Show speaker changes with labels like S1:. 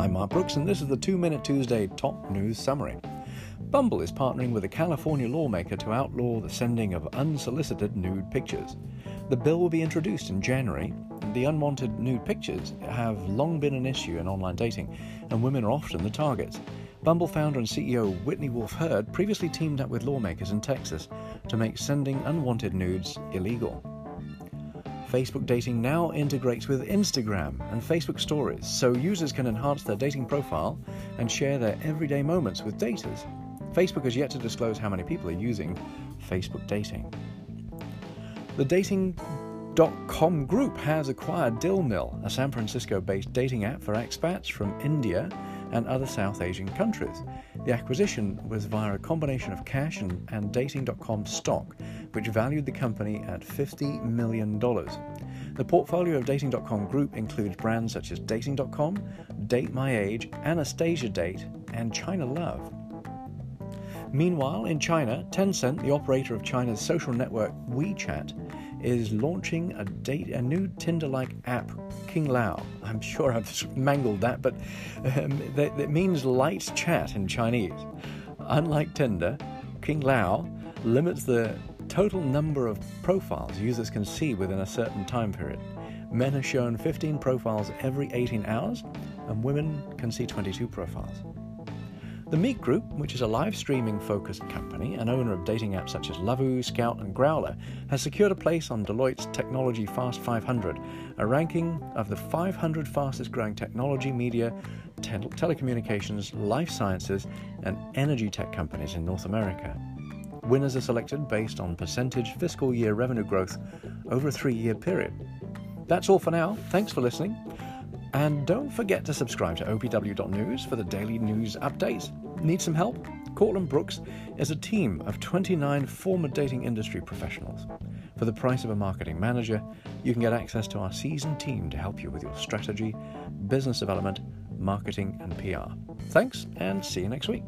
S1: I'm Mark Brooks, and this is the Two Minute Tuesday Top News Summary. Bumble is partnering with a California lawmaker to outlaw the sending of unsolicited nude pictures. The bill will be introduced in January. The unwanted nude pictures have long been an issue in online dating, and women are often the targets. Bumble founder and CEO Whitney Wolfe Herd previously teamed up with lawmakers in Texas to make sending unwanted nudes illegal. Facebook Dating now integrates with Instagram and Facebook Stories, so users can enhance their dating profile and share their everyday moments with daters. Facebook has yet to disclose how many people are using Facebook Dating. The Dating.com group has acquired Dil Mil, a San Francisco based dating app for expats from India and other South Asian countries. The acquisition was via a combination of cash and, and Dating.com stock, which valued the company at $50 million. The portfolio of Dating.com Group includes brands such as Dating.com, Date My Age, Anastasia Date, and China Love. Meanwhile, in China, Tencent, the operator of China's social network WeChat, is launching a, date, a new Tinder like app, King Lao. I'm sure I've mangled that, but um, that, that means light chat in Chinese. Unlike Tinder, Qinglau limits the total number of profiles users can see within a certain time period. Men are shown 15 profiles every 18 hours, and women can see 22 profiles. The Meet Group, which is a live streaming focused company and owner of dating apps such as Lovoo, Skout, and Growlr, has secured a place on Deloitte's Technology Fast 500, a ranking of the 500 fastest growing technology, media, te- telecommunications, life sciences, and energy tech companies in North America. Winners are selected based on percentage fiscal year revenue growth over a three year period. That's all for now. Thanks for listening. And don't forget to subscribe to opw.news for the daily news updates. Need some help? Courtland Brooks is a team of 29 former dating industry professionals. For the price of a marketing manager, you can get access to our seasoned team to help you with your strategy, business development, marketing, and PR. Thanks, and see you next week.